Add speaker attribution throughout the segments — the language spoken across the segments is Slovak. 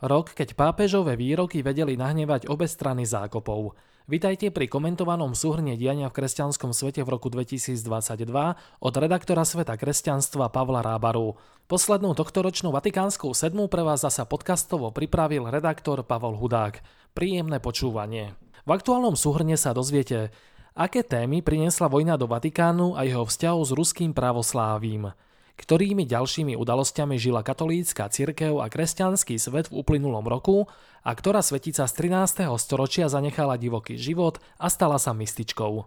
Speaker 1: Rok, keď pápežové výroky vedeli nahnevať obe strany zákopov. Vitajte pri komentovanom súhrne diania v kresťanskom svete v roku 2022 od redaktora Sveta kresťanstva Pavla Rábaru. Poslednú tohtoročnú Vatikánskú sedmu pre vás zasa podcastovo pripravil redaktor Pavol Hudák. Príjemné počúvanie. V aktuálnom súhrne sa dozviete, aké témy priniesla vojna do Vatikánu a jeho vzťahu s ruským pravoslávím ktorými ďalšími udalosťami žila katolícka cirkev a kresťanský svet v uplynulom roku a ktorá svetica z 13. storočia zanechala divoký život a stala sa mystičkou.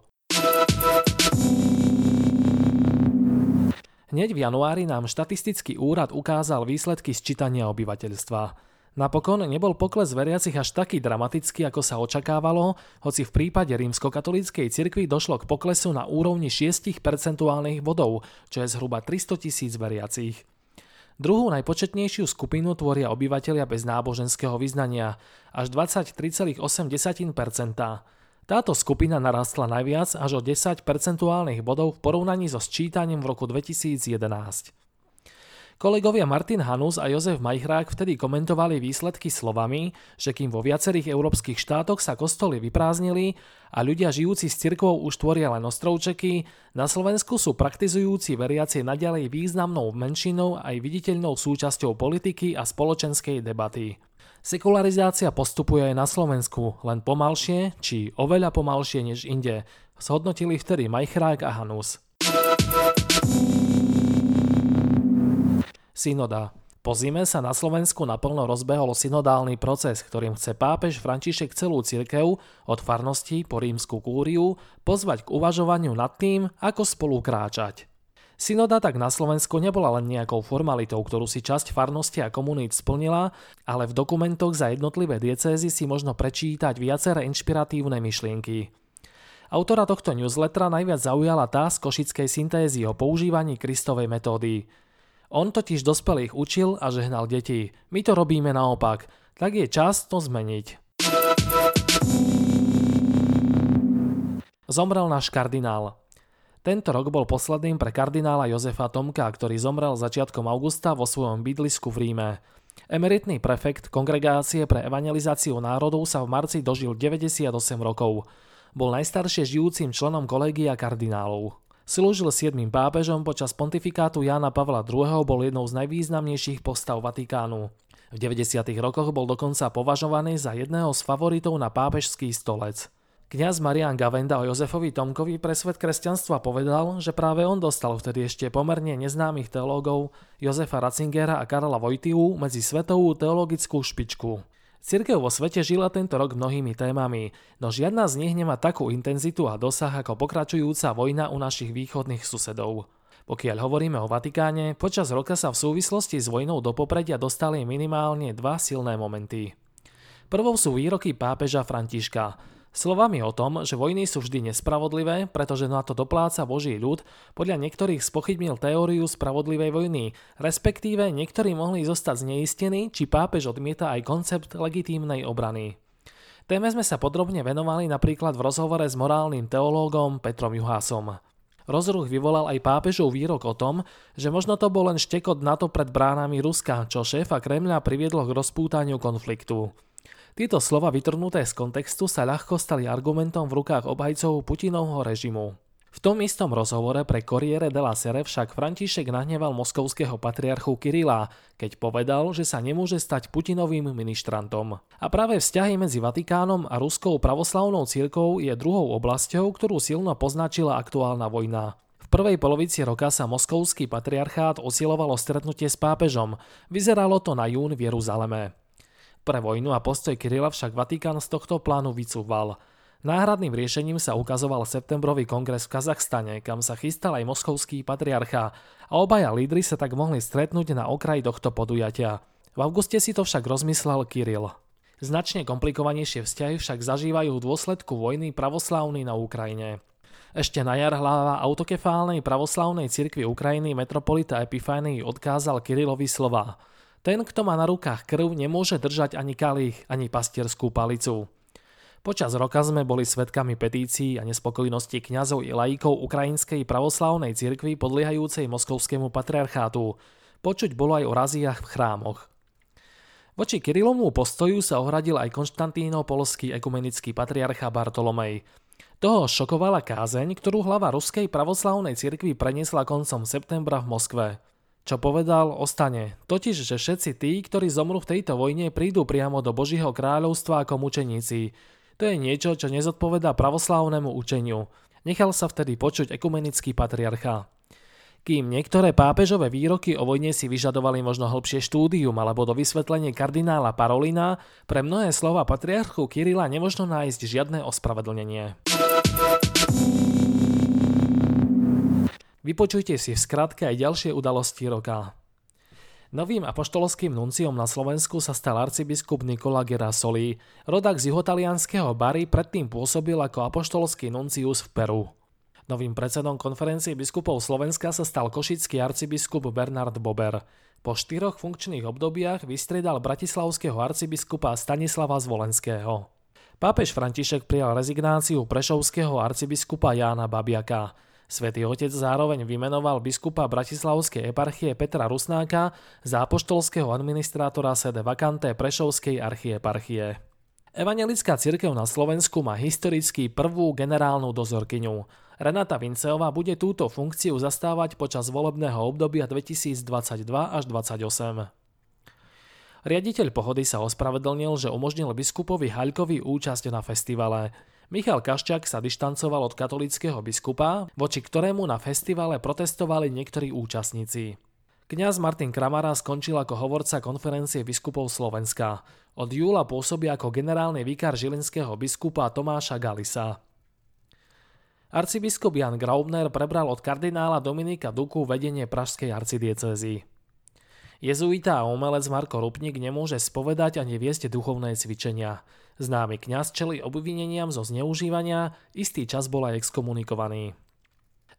Speaker 1: Hneď v januári nám štatistický úrad ukázal výsledky sčítania obyvateľstva. Napokon nebol pokles veriacich až taký dramatický, ako sa očakávalo, hoci v prípade rímskokatolíckej cirkvi došlo k poklesu na úrovni 6 percentuálnych bodov, čo je zhruba 300 tisíc veriacich. Druhú najpočetnejšiu skupinu tvoria obyvateľia bez náboženského vyznania, až 23,8%. Táto skupina narastla najviac až o 10 percentuálnych bodov v porovnaní so sčítaním v roku 2011. Kolegovia Martin Hanus a Jozef Majchrák vtedy komentovali výsledky slovami, že kým vo viacerých európskych štátoch sa kostoly vyprázdnili a ľudia žijúci s cirkvou už tvoria len ostrovčeky, na Slovensku sú praktizujúci veriaci naďalej významnou menšinou aj viditeľnou súčasťou politiky a spoločenskej debaty. Sekularizácia postupuje aj na Slovensku, len pomalšie, či oveľa pomalšie než inde, zhodnotili vtedy Majchrák a Hanus. Synoda. Po zime sa na Slovensku naplno rozbehol synodálny proces, ktorým chce pápež František celú cirkev od farnosti po rímsku kúriu pozvať k uvažovaniu nad tým, ako spolu kráčať. Synoda tak na Slovensku nebola len nejakou formalitou, ktorú si časť farnosti a komunít splnila, ale v dokumentoch za jednotlivé diecézy si možno prečítať viaceré inšpiratívne myšlienky. Autora tohto newslettera najviac zaujala tá z košickej syntézy o používaní Kristovej metódy – on totiž dospelých učil a žehnal deti. My to robíme naopak. Tak je čas to zmeniť. Zomrel náš kardinál. Tento rok bol posledným pre kardinála Jozefa Tomka, ktorý zomrel začiatkom augusta vo svojom bydlisku v Ríme. Emeritný prefekt Kongregácie pre evangelizáciu národov sa v marci dožil 98 rokov. Bol najstaršie žijúcim členom kolégia kardinálov. Slúžil siedmým pápežom počas pontifikátu Jána Pavla II. bol jednou z najvýznamnejších postav Vatikánu. V 90. rokoch bol dokonca považovaný za jedného z favoritov na pápežský stolec. Kňaz Marian Gavenda o Jozefovi Tomkovi pre svet kresťanstva povedal, že práve on dostal vtedy ešte pomerne neznámych teológov Jozefa Ratzingera a Karla Vojtiu medzi svetovú teologickú špičku. Cirkev vo svete žila tento rok mnohými témami, no žiadna z nich nemá takú intenzitu a dosah ako pokračujúca vojna u našich východných susedov. Pokiaľ hovoríme o Vatikáne, počas roka sa v súvislosti s vojnou do popredia dostali minimálne dva silné momenty. Prvou sú výroky pápeža Františka, Slovami o tom, že vojny sú vždy nespravodlivé, pretože na to dopláca Boží ľud, podľa niektorých spochybnil teóriu spravodlivej vojny, respektíve niektorí mohli zostať zneistení, či pápež odmieta aj koncept legitímnej obrany. Téme sme sa podrobne venovali napríklad v rozhovore s morálnym teológom Petrom Juhásom. Rozruch vyvolal aj pápežov výrok o tom, že možno to bol len štekot NATO pred bránami Ruska, čo šéfa Kremľa priviedlo k rozpútaniu konfliktu. Tieto slova vytrhnuté z kontextu sa ľahko stali argumentom v rukách obhajcov Putinovho režimu. V tom istom rozhovore pre Corriere della Sere však František nahneval moskovského patriarchu Kirila, keď povedal, že sa nemôže stať Putinovým ministrantom. A práve vzťahy medzi Vatikánom a Ruskou pravoslavnou církou je druhou oblasťou, ktorú silno poznačila aktuálna vojna. V prvej polovici roka sa moskovský patriarchát osilovalo stretnutie s pápežom. Vyzeralo to na jún v Jeruzaleme. Pre vojnu a postoj Kirila však Vatikán z tohto plánu vycúval. Náhradným riešením sa ukazoval septembrový kongres v Kazachstane, kam sa chystal aj moskovský patriarcha a obaja lídry sa tak mohli stretnúť na okraji tohto podujatia. V auguste si to však rozmyslel Kiril. Značne komplikovanejšie vzťahy však zažívajú v dôsledku vojny pravoslávny na Ukrajine. Ešte na jar hlava autokefálnej pravoslavnej cirkvi Ukrajiny metropolita Epifánii odkázal Kirilovi slova – ten, kto má na rukách krv, nemôže držať ani kalich, ani pastierskú palicu. Počas roka sme boli svetkami petícií a nespokojnosti kňazov i lajíkov Ukrajinskej pravoslavnej cirkvi podliehajúcej moskovskému patriarchátu. Počuť bolo aj o raziach v chrámoch. Voči Kirilovmu postoju sa ohradil aj polský ekumenický patriarcha Bartolomej. Toho šokovala kázeň, ktorú hlava Ruskej pravoslavnej cirkvi preniesla koncom septembra v Moskve. Čo povedal, ostane. Totiž, že všetci tí, ktorí zomrú v tejto vojne, prídu priamo do Božího kráľovstva ako mučeníci. To je niečo, čo nezodpovedá pravoslavnému učeniu. Nechal sa vtedy počuť ekumenický patriarcha. Kým niektoré pápežové výroky o vojne si vyžadovali možno hĺbšie štúdium alebo do vysvetlenie kardinála Parolina, pre mnohé slova patriarchu Kirila nemožno nájsť žiadne ospravedlnenie. Vypočujte si v skratke aj ďalšie udalosti roka. Novým apoštolským nunciom na Slovensku sa stal arcibiskup Nikola Gerasoli. Rodak z juhotalianského Bary predtým pôsobil ako apoštolský nuncius v Peru. Novým predsedom konferencie biskupov Slovenska sa stal košický arcibiskup Bernard Bober. Po štyroch funkčných obdobiach vystriedal bratislavského arcibiskupa Stanislava Zvolenského. Pápež František prijal rezignáciu prešovského arcibiskupa Jána Babiaka. Svetý otec zároveň vymenoval biskupa Bratislavskej eparchie Petra Rusnáka za apoštolského administrátora sede vakante Prešovskej archieparchie. Evangelická cirkev na Slovensku má historicky prvú generálnu dozorkyňu. Renata Vinceová bude túto funkciu zastávať počas volebného obdobia 2022 až 2028. Riaditeľ pohody sa ospravedlnil, že umožnil biskupovi Haľkovi účasť na festivale. Michal Kaščák sa dištancoval od katolického biskupa, voči ktorému na festivale protestovali niektorí účastníci. Kňaz Martin Kramara skončil ako hovorca konferencie biskupov Slovenska. Od júla pôsobí ako generálny vikár žilinského biskupa Tomáša Galisa. Arcibiskup Jan Graubner prebral od kardinála Dominika Duku vedenie pražskej arcidiecezy. Jezuita a umelec Marko Rupnik nemôže spovedať ani viesť duchovné cvičenia. Známy kňaz čeli obvineniam zo zneužívania, istý čas bol aj exkomunikovaný.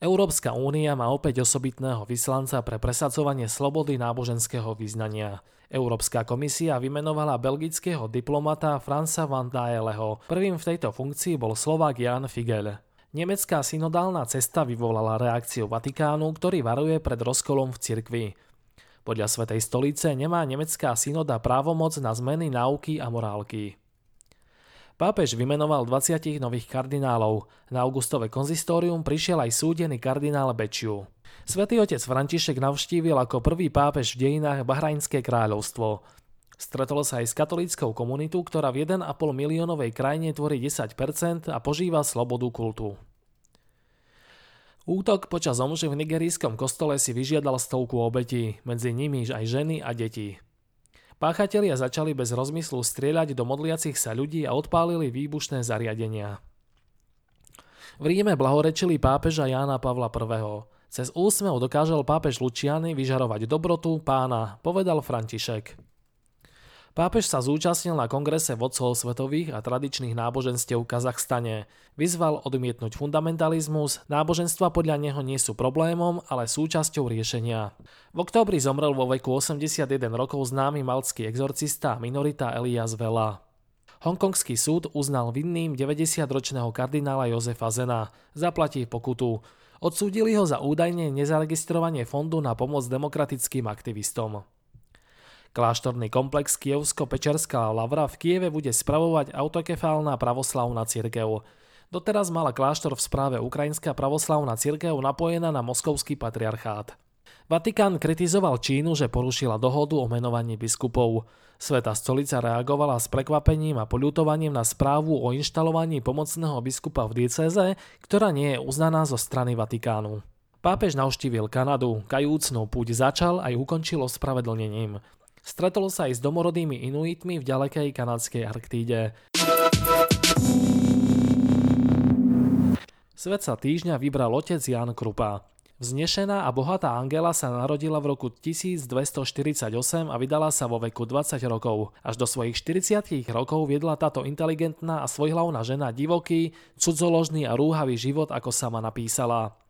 Speaker 1: Európska únia má opäť osobitného vyslanca pre presadzovanie slobody náboženského vyznania. Európska komisia vymenovala belgického diplomata Franza van Daeleho. Prvým v tejto funkcii bol Slovák Jan Figel. Nemecká synodálna cesta vyvolala reakciu Vatikánu, ktorý varuje pred rozkolom v cirkvi. Podľa Svetej stolice nemá nemecká synoda právomoc na zmeny náuky a morálky. Pápež vymenoval 20 nových kardinálov. Na augustové konzistórium prišiel aj súdený kardinál Bečiu. Svetý otec František navštívil ako prvý pápež v dejinách Bahrajnské kráľovstvo. Stretol sa aj s katolíckou komunitou, ktorá v 1,5 miliónovej krajine tvorí 10% a požíva slobodu kultu. Útok počas omše v nigerijskom kostole si vyžiadal stovku obetí, medzi nimi aj ženy a deti. Páchatelia začali bez rozmyslu strieľať do modliacich sa ľudí a odpálili výbušné zariadenia. V Ríme blahorečili pápeža Jána Pavla I. Cez úsmev dokážal pápež Lučiany vyžarovať dobrotu pána, povedal František. Pápež sa zúčastnil na kongrese vodcov svetových a tradičných náboženstiev v Kazachstane. Vyzval odmietnúť fundamentalizmus, náboženstva podľa neho nie sú problémom, ale súčasťou riešenia. V októbri zomrel vo veku 81 rokov známy malcký exorcista Minorita Elias Vela. Hongkongský súd uznal vinným 90-ročného kardinála Jozefa Zena. Zaplatí pokutu. Odsúdili ho za údajne nezaregistrovanie fondu na pomoc demokratickým aktivistom. Kláštorný komplex Kievsko-Pečerská lavra v Kieve bude spravovať autokefálna pravoslavná cirkev. Doteraz mala kláštor v správe Ukrajinská pravoslavná cirkev napojená na moskovský patriarchát. Vatikán kritizoval Čínu, že porušila dohodu o menovaní biskupov. Sveta stolica reagovala s prekvapením a poľutovaním na správu o inštalovaní pomocného biskupa v diecéze, ktorá nie je uznaná zo strany Vatikánu. Pápež navštívil Kanadu, kajúcnú púť začal aj ukončil ospravedlnením. Stretol sa aj s domorodými Inuitmi v ďalekej kanadskej Arktíde. Svet sa týždňa vybral otec Jan Krupa. Vznešená a bohatá Angela sa narodila v roku 1248 a vydala sa vo veku 20 rokov. Až do svojich 40 rokov viedla táto inteligentná a svojhlavná žena divoký, cudzoložný a rúhavý život, ako sama napísala.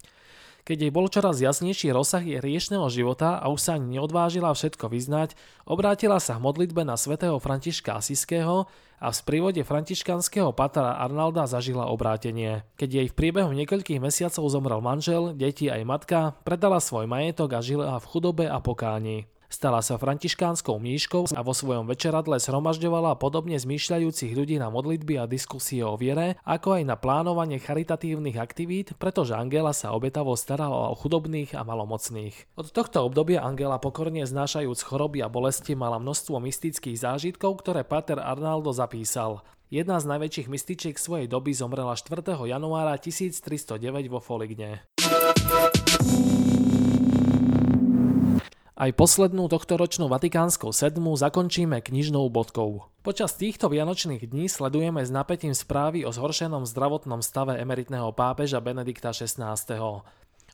Speaker 1: Keď jej bol čoraz jasnejší rozsah jej riešného života a už sa ani neodvážila všetko vyznať, obrátila sa v modlitbe na svätého Františka Asiského a v sprívode františkanského patra Arnalda zažila obrátenie. Keď jej v priebehu niekoľkých mesiacov zomrel manžel, deti aj matka, predala svoj majetok a žila v chudobe a pokáni. Stala sa františkánskou mníškou a vo svojom večeradle zhromažďovala podobne zmýšľajúcich ľudí na modlitby a diskusie o viere, ako aj na plánovanie charitatívnych aktivít, pretože Angela sa obetavo starala o chudobných a malomocných. Od tohto obdobia Angela pokorne znášajúc choroby a bolesti mala množstvo mystických zážitkov, ktoré Pater Arnaldo zapísal. Jedna z najväčších mystičiek svojej doby zomrela 4. januára 1309 vo Foligne. Aj poslednú tohtoročnú Vatikánskou sedmu zakončíme knižnou bodkou. Počas týchto vianočných dní sledujeme s napätím správy o zhoršenom zdravotnom stave emeritného pápeža Benedikta XVI.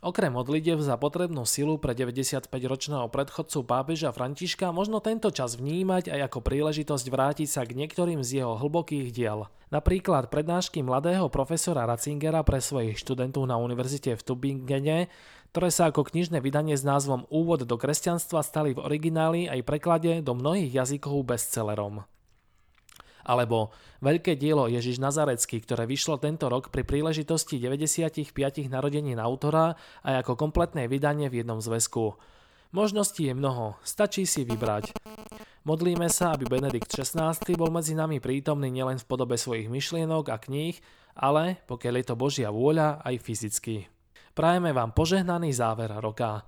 Speaker 1: Okrem modlitev za potrebnú silu pre 95-ročného predchodcu pápeža Františka možno tento čas vnímať aj ako príležitosť vrátiť sa k niektorým z jeho hlbokých diel. Napríklad prednášky mladého profesora Ratzingera pre svojich študentov na univerzite v Tubingene ktoré sa ako knižné vydanie s názvom Úvod do kresťanstva stali v origináli aj preklade do mnohých jazykov bestsellerom. Alebo veľké dielo Ježiš Nazarecký, ktoré vyšlo tento rok pri príležitosti 95 narodenín autora aj ako kompletné vydanie v jednom zväzku. Možností je mnoho, stačí si vybrať. Modlíme sa, aby Benedikt XVI bol medzi nami prítomný nielen v podobe svojich myšlienok a kníh, ale, pokiaľ je to Božia vôľa, aj fyzicky. Prajeme vám požehnaný záver roka.